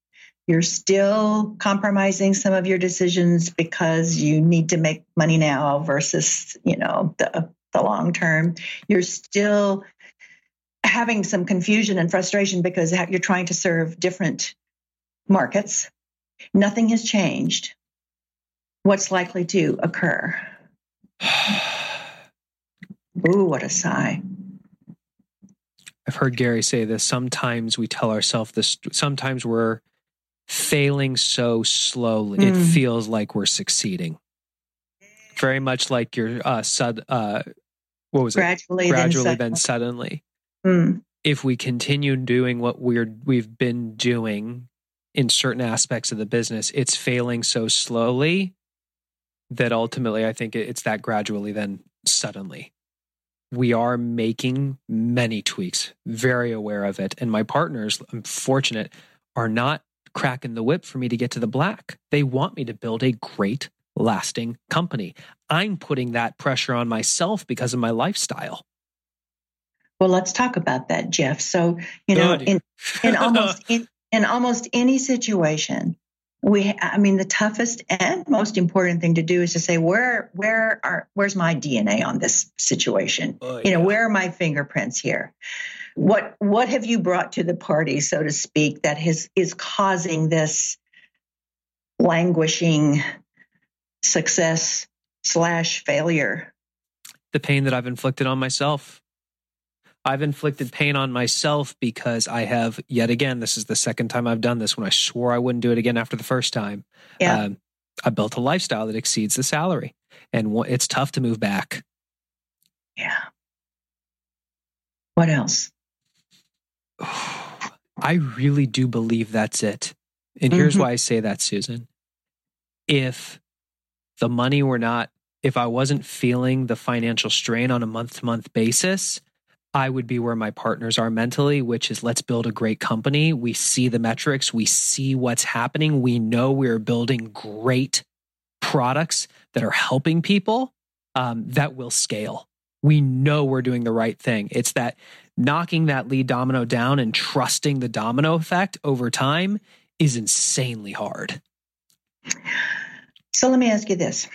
You're still compromising some of your decisions because you need to make money now versus, you know, the the long term. You're still having some confusion and frustration because you're trying to serve different markets. Nothing has changed. What's likely to occur? Ooh, what a sigh. I've heard Gary say this. Sometimes we tell ourselves this, sometimes we're failing so slowly, it Mm. feels like we're succeeding. Very much like your uh, sud, uh, what was it? Gradually, Gradually, then, then suddenly. Mm, if we continue doing what we're we've been doing in certain aspects of the business, it's failing so slowly that ultimately I think it's that gradually then suddenly. We are making many tweaks, very aware of it. And my partners, I'm fortunate, are not cracking the whip for me to get to the black. They want me to build a great, lasting company. I'm putting that pressure on myself because of my lifestyle. Well, let's talk about that, Geoff. So, you know, in, in almost in, in almost any situation, we I mean the toughest and most important thing to do is to say where where are where's my DNA on this situation? Oh, You know, where are my fingerprints here? What what have you brought to the party, so to speak, that has is causing this languishing success slash failure the pain that I've inflicted on myself. I've inflicted pain on myself because I have, yet again, this is the second time I've done this when I swore I wouldn't do it again after the first time. Yeah. Um, I built a lifestyle that exceeds the salary, and it's tough to move back. Yeah. What else? I really do believe that's it. And here's Mhm. why I say that, Susan. If the money were not, if I wasn't feeling the financial strain on a month to month basis, I would be where my partners are mentally, which is let's build a great company. We see the metrics, we see what's happening. We know we're building great products that are helping people um, that will scale. We know we're doing the right thing. It's that knocking that lead domino down and trusting the domino effect over time is insanely hard. So let me ask you this.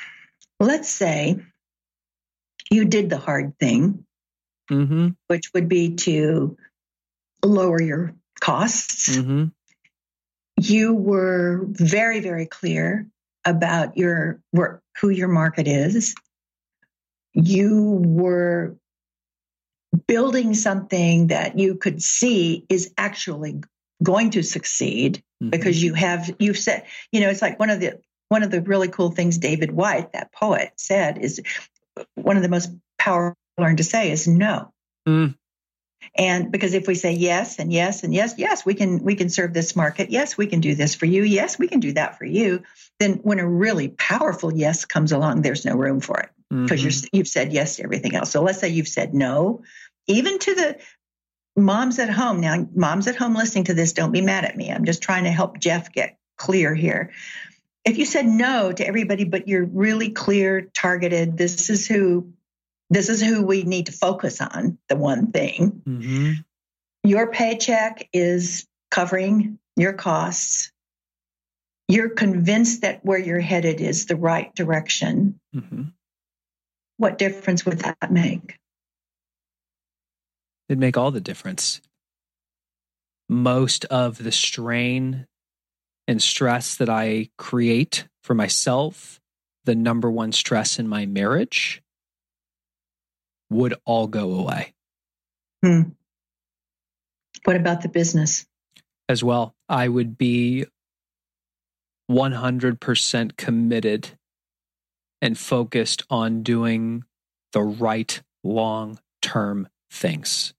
Let's say you did the hard thing, Mm-hmm. which would be to lower your costs. Mm-hmm. You were very, very clear about your work, who your market is. You were building something that you could see is actually going to succeed Mm-hmm. because you have you've said you know it's like one of the one of the really cool things David Whyte that poet said is one of the most powerful learn to say is no Mm. and because if we say yes and yes and yes yes we can we can serve this market yes we can do this for you yes we can do that for you then when a really powerful yes comes along there's no room for it because Mhm. you've said yes to everything else. So let's say you've said no, even to the moms at home. Now, moms at home listening to this, don't be mad at me. I'm just trying to help Geoff get clear here. If you said no to everybody, but you're really clear, targeted, this is who this is who we need to focus on, the one thing. Mhm. Your paycheck is covering your costs. You're convinced that where you're headed is the right direction. Mhm. What difference would that make? It'd make all the difference. Most of the strain and stress that I create for myself, the number one stress in my marriage, would all go away Hmm. What about the business? as well. I would be 100% committed and focused on doing the right long term things.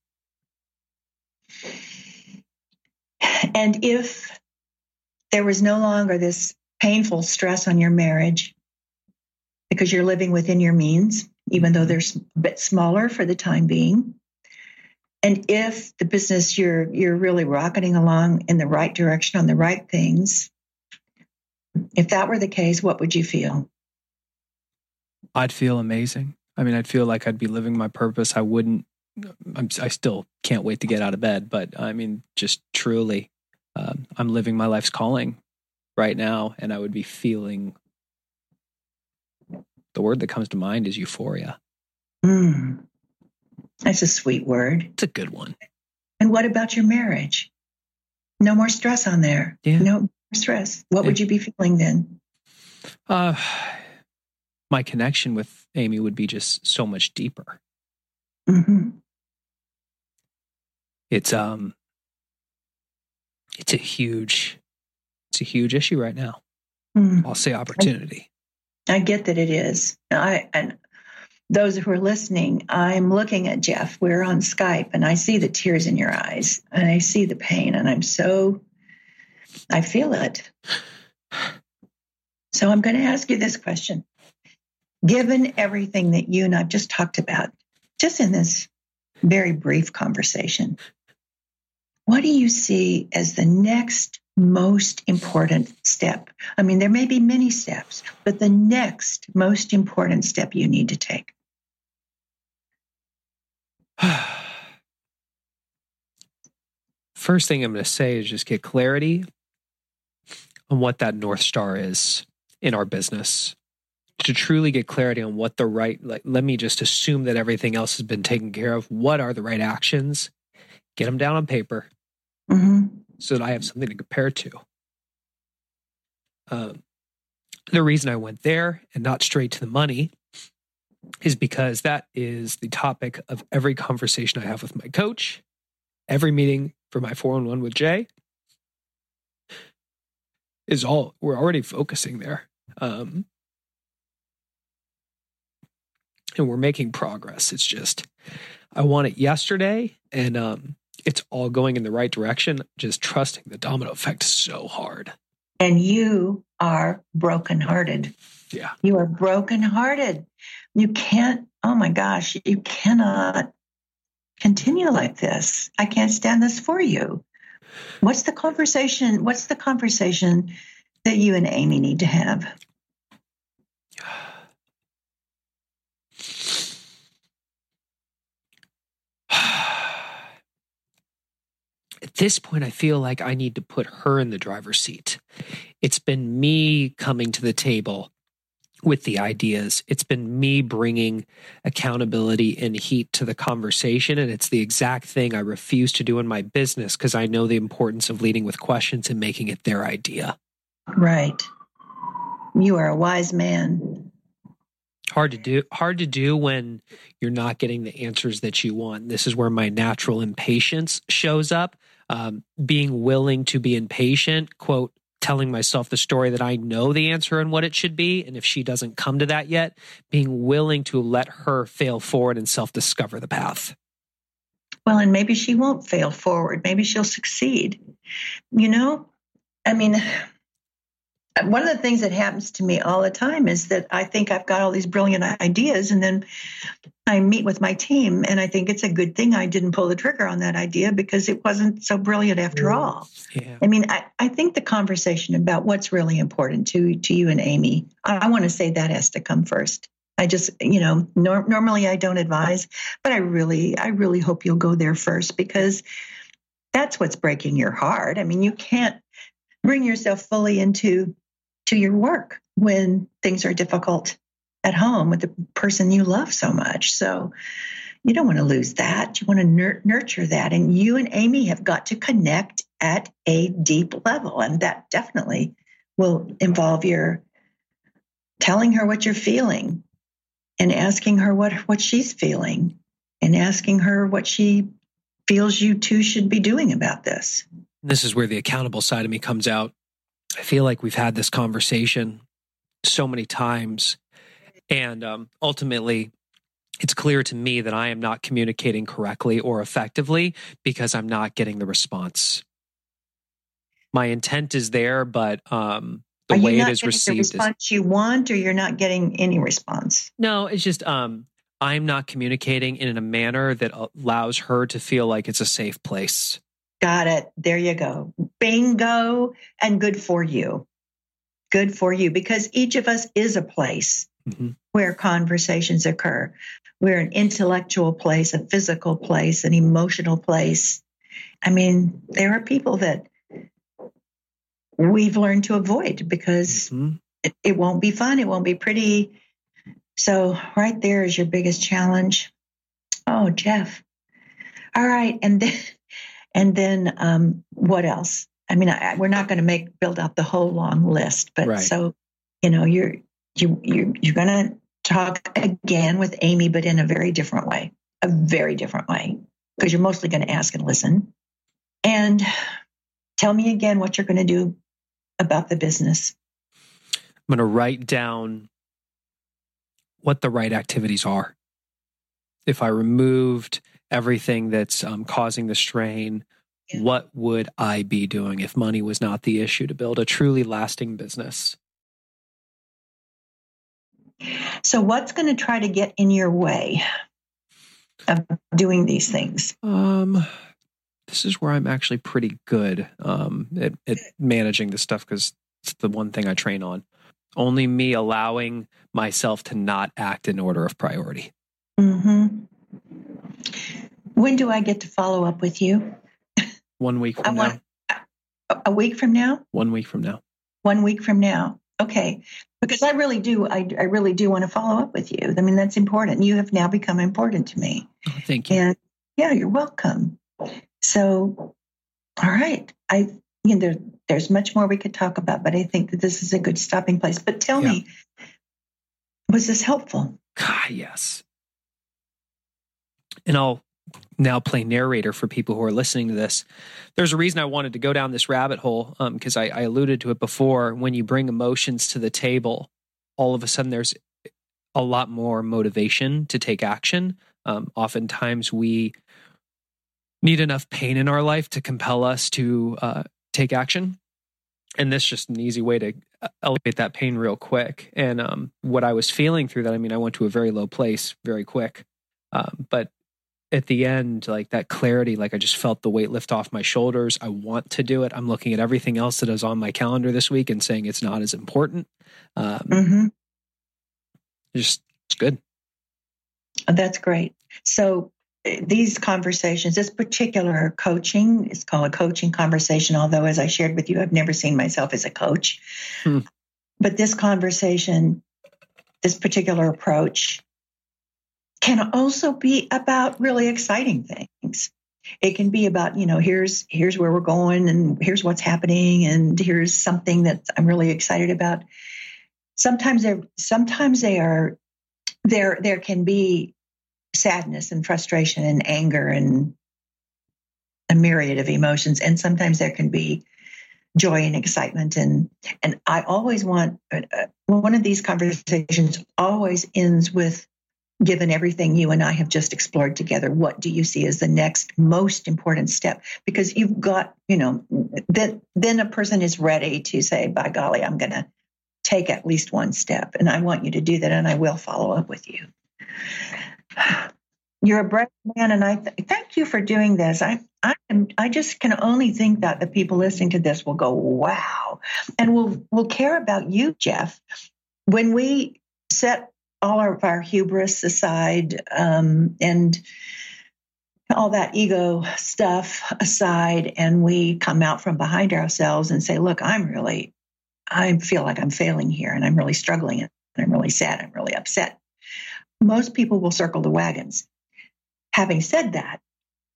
And if there was no longer this painful stress on your marriage because you're living within your means, even though they're a bit smaller for the time being, and if the business you're you're really rocketing along in the right direction on the right things, if that were the case, what would you feel? I'd feel amazing. I mean, I'd feel like I'd be living my purpose. I wouldn't. I'm, I still can't wait to get out of bed, but I mean, just truly, um, I'm living my life's calling right now, and I would be feeling. The word that comes to mind is euphoria. Mm. That's a sweet word. It's a good one. And what about your marriage? No more stress on there. Yeah. No more stress. What would you be feeling then? Uh, my connection with Amy would be just so much deeper. hmm It's um, it's a huge, it's a huge issue right now. Mm. I'll say opportunity. I get that it is. I and those who are listening, I'm looking at Geoff. We're on Skype, and I see the tears in your eyes, and I see the pain, and I'm so, I feel it. So I'm going to ask you this question: Given everything that you and I've just talked about, just in this very brief conversation, what do you see as the next most important step? I mean, there may be many steps, but the next most important step you need to take. First thing I'm going to say is just get clarity on what that North Star is in our business. To truly get clarity on what the right, like, let me just assume that everything else has been taken care of. What are the right actions? Get them down on paper hmm so that I have something to compare to. Um, the reason I went there and not straight to the money is because that is the topic of every conversation I have with my coach, every meeting for my 411 with Jay is all we're already focusing there. Um, and we're making progress. It's just I want it yesterday and um it's all going in the right direction. Just trusting the domino effect so hard. And you are brokenhearted. Yeah. You are brokenhearted. You can't, oh my gosh, you cannot continue like this. I can't stand this for you. What's the conversation? What's the conversation that you and Amy need to have? At this point, I feel like I need to put her in the driver's seat. It's been me coming to the table with the ideas. It's been me bringing accountability and heat to the conversation. And it's the exact thing I refuse to do in my business because I know the importance of leading with questions and making it their idea. Right. You are a wise man. Hard to do. Hard to do when you're not getting the answers that you want. This is where my natural impatience shows up. Um, being willing to be impatient, quote, telling myself the story that I know the answer and what it should be. And if she doesn't come to that yet, being willing to let her fail forward and self discover the path. Well, and maybe she won't fail forward. Maybe she'll succeed. You know, I mean, one of the things that happens to me all the time is that I think I've got all these brilliant ideas, and then I meet with my team, and I think it's a good thing I didn't pull the trigger on that idea because it wasn't so brilliant after all. Yeah. I mean, I, I think the conversation about what's really important to to you and Amy, I, I want to say that has to come first. I just, you know, nor- normally I don't advise, but I really, I really hope you'll go there first because that's what's breaking your heart. I mean, you can't bring yourself fully into to your work when things are difficult at home with the person you love so much. So you don't want to lose that. You want to nur- nurture that. And you and Amy have got to connect at a deep level. And that definitely will involve your telling her what you're feeling and asking her what, what she's feeling and asking her what she feels you two should be doing about this. This is where the accountable side of me comes out. I feel like we've had this conversation so many times. And um, ultimately, it's clear to me that I am not communicating correctly or effectively because I'm not getting the response. My intent is there, but um, the way it is received the response is, you want, or you're not getting any response. No, it's just um, I'm not communicating in a manner that allows her to feel like it's a safe place. Got it. There you go. Bingo. And good for you. Good for you because each of us is a place mm-hmm. where conversations occur. We're an intellectual place, a physical place, an emotional place. I mean, there are people that we've learned to avoid because mm-hmm. it, it won't be fun. It won't be pretty. So, right there is your biggest challenge. Oh, Geoff. All right. And then and then um, what else? I mean, I, we're not going to make build out the whole long list, but right. so you know, you're you you you're going to talk again with Amy, but in a very different way, a very different way, because you're mostly going to ask and listen. And tell me again what you're going to do about the business. I'm going to write down what the right activities are. If I removed everything that's um, causing the strain, yeah. what would I be doing if money was not the issue to build a truly lasting business? So, what's going to try to get in your way of doing these things? Um, this is where I'm actually pretty good um, at, at managing this stuff because it's the one thing I train on. Only me allowing myself to not act in order of priority. Mm-hmm. When do I get to follow up with you? One week from want, now. A week from now? One week from now. One week from now. Okay. Because I really do, I, I really do want to follow up with you. I mean, that's important. You have now become important to me. Oh, thank you. And yeah, you're welcome. So, all right. I, you know, there, there's much more we could talk about, but I think that this is a good stopping place. But tell yeah. me, was this helpful? God, yes. And I'll now play narrator for people who are listening to this. There's a reason I wanted to go down this rabbit hole because um, I, I alluded to it before. When you bring emotions to the table, all of a sudden there's a lot more motivation to take action. Um, oftentimes we need enough pain in our life to compel us to uh, take action. And this is just an easy way to uh, elevate that pain real quick. And um, what I was feeling through that, I mean, I went to a very low place very quick. Um, but at the end, like that clarity, like I just felt the weight lift off my shoulders. I want to do it. I'm looking at everything else that is on my calendar this week and saying it's not as important. Um, mm-hmm. Just, it's good. That's great. So eh, these conversations, this particular coaching is called a coaching conversation, although as I shared with you, I've never seen myself as a coach. Hmm. But this conversation, this particular approach can also be about really exciting things. It can be about, you know, here's here's where we're going and here's what's happening and here's something that I'm really excited about. Sometimes they sometimes they are there there can be sadness and frustration and anger and a myriad of emotions and sometimes there can be joy and excitement and and I always want uh, uh one of these conversations always ends with given everything you and I have just explored together, what do you see as the next most important step? Because you've got, you know, then then a person is ready to say, by golly, I'm going to take at least one step. And I want you to do that, and I will follow up with you. You're a brave man, and I th- thank you for doing this. I, I am. I just can only think that the people listening to this will go, "Wow," and will will care about you, Geoff. When we set all of our hubris aside um, and all that ego stuff aside, and we come out from behind ourselves and say, Look, I'm really, I feel like I'm failing here and I'm really struggling and I'm really sad, I'm really upset. Most people will circle the wagons. Having said that,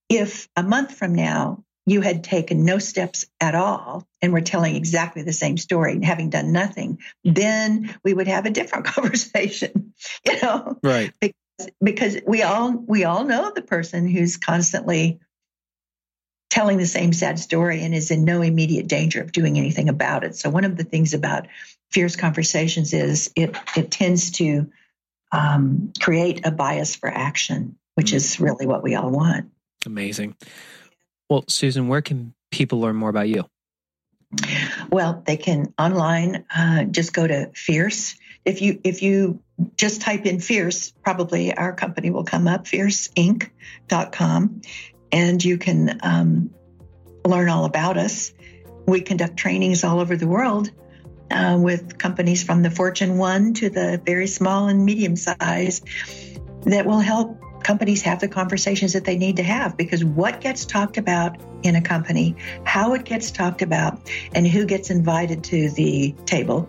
if a month from now you had taken no steps at all and were telling exactly the same story and having done nothing, then we would have a different conversation, you know? Right. Because, because we all we all know the person who's constantly telling the same sad story and is in no immediate danger of doing anything about it. So one of the things about fierce conversations is it it tends to um, create a bias for action, which mm-hmm. is really what we all want. Amazing. Well, Susan, where can people learn more about you? Well, they can online uh, just go to Fierce. If you if you just type in Fierce, probably our company will come up, fierceinc.com, and you can um, learn all about us. We conduct trainings all over the world uh, with companies from the Fortune 1 to the very small and medium size that will help companies have the conversations that they need to have because what gets talked about in a company, how it gets talked about, and who gets invited to the table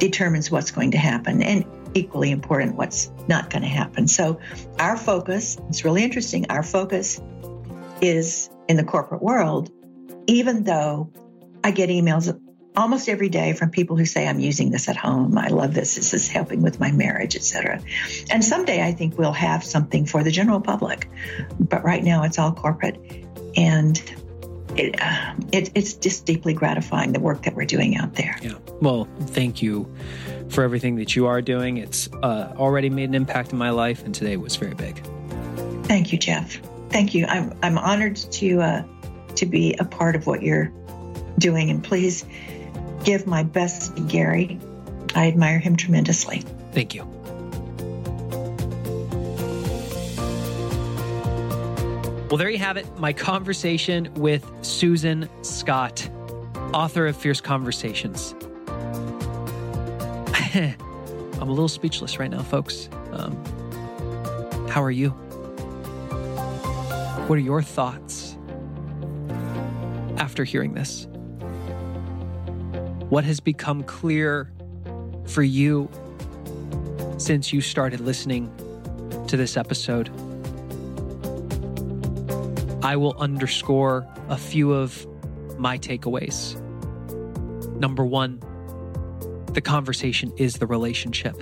determines what's going to happen. And equally important, what's not going to happen. So, our focus, it's really interesting, our focus is in the corporate world, even though I get emails almost every day from people who say i'm using this at home. I love this. This is helping with my marriage etc and someday i think we'll have something for the general public. But right now it's all corporate. And it, uh, it, it's just deeply gratifying the work that we're doing out there. Yeah. Well thank you for everything that you are doing. It's uh, already made an impact in my life and today was very big. Thank you Geoff. Thank you. I'm, I'm honored to uh, to be a part of what you're doing. And please give my best to Gary. I admire him tremendously. Thank you. Well, there you have it. My conversation with Susan Scott, author of Fierce Conversations. I'm a little speechless right now, folks. Um, how are you? What are your thoughts after hearing this? What has become clear for you since you started listening to this episode? I will underscore a few of my takeaways. Number one, the conversation is the relationship.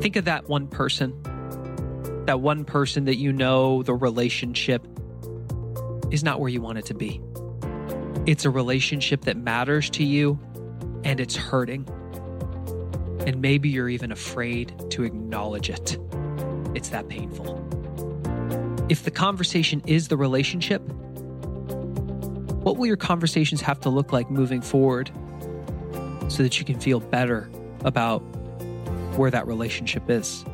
Think of that one person, that one person that you know the relationship is not where you want it to be. It's a relationship that matters to you and it's hurting. And maybe you're even afraid to acknowledge it. It's that painful. If the conversation is the relationship, what will your conversations have to look like moving forward so that you can feel better about where that relationship is?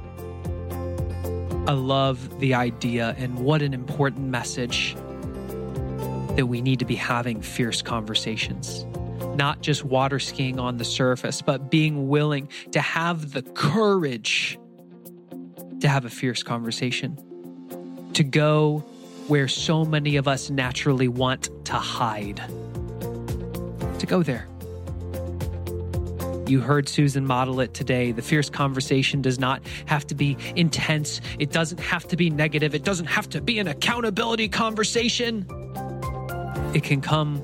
I love the idea and what an important message that we need to be having fierce conversations. Not just water skiing on the surface, but being willing to have the courage to have a fierce conversation, to go where so many of us naturally want to hide, to go there. You heard Susan model it today. The fierce conversation does not have to be intense. It doesn't have to be negative. It doesn't have to be an accountability conversation. It can come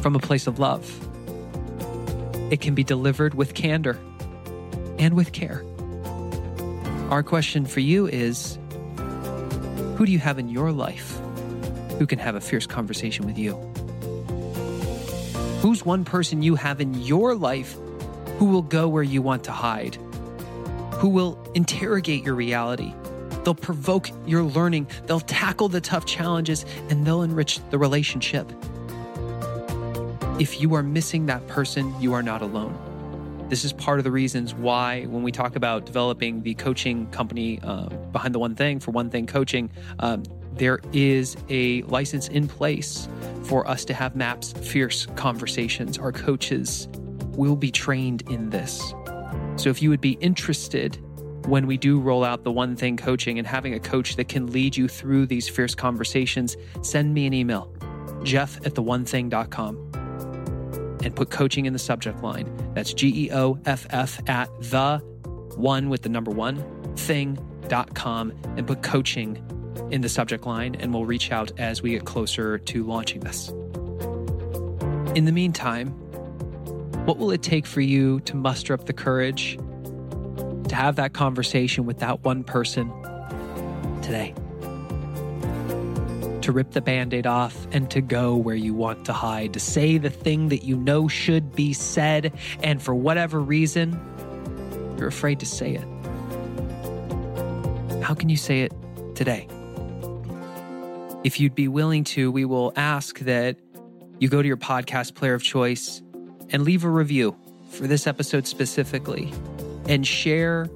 from a place of love. It can be delivered with candor and with care. Our question for you is Who do you have in your life who can have a fierce conversation with you? Who's one person you have in your life who will go where you want to hide? Who will interrogate your reality? They'll provoke your learning, they'll tackle the tough challenges, and they'll enrich the relationship. If you are missing that person, you are not alone. This is part of the reasons why, when we talk about developing the coaching company uh, behind the one thing for one thing coaching, um, there is a license in place for us to have MAPS fierce conversations. Our coaches will be trained in this. So if you would be interested when we do roll out the one thing coaching and having a coach that can lead you through these fierce conversations, send me an email, geoff at theonething.com and put coaching in the subject line. That's G E O F F at the one with the number one thing.com and put coaching in the subject line, and we'll reach out as we get closer to launching this. In the meantime, what will it take for you to muster up the courage to have that conversation with that one person today? to rip the band aid off and to go where you want to hide, to say the thing that you know should be said, and for whatever reason, you're afraid to say it. How can you say it today? If you'd be willing to, we will ask that you go to your podcast player of choice and leave a review for this episode specifically and share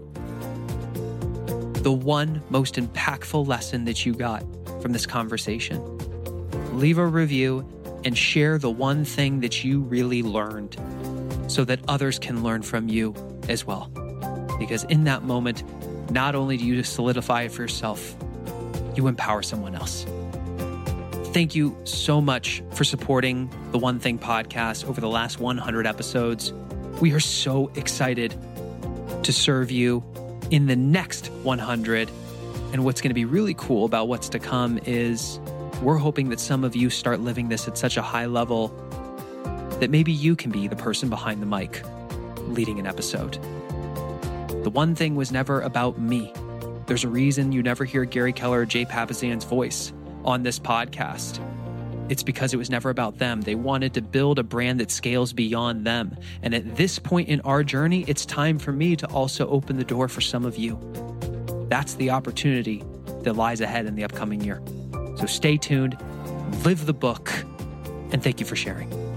the one most impactful lesson that you got from this conversation. Leave a review and share the one thing that you really learned so that others can learn from you as well. Because in that moment, not only do you solidify it for yourself, you empower someone else. Thank you so much for supporting the One Thing podcast over the last 100 episodes. We are so excited to serve you in the next 100 and what's going to be really cool about what's to come is we're hoping that some of you start living this at such a high level that maybe you can be the person behind the mic leading an episode. The one thing was never about me. There's a reason you never hear Gary Keller or Jay Papasan's voice on this podcast. It's because it was never about them. They wanted to build a brand that scales beyond them. And at this point in our journey, it's time for me to also open the door for some of you. That's the opportunity that lies ahead in the upcoming year. So stay tuned, live the book, and thank you for sharing.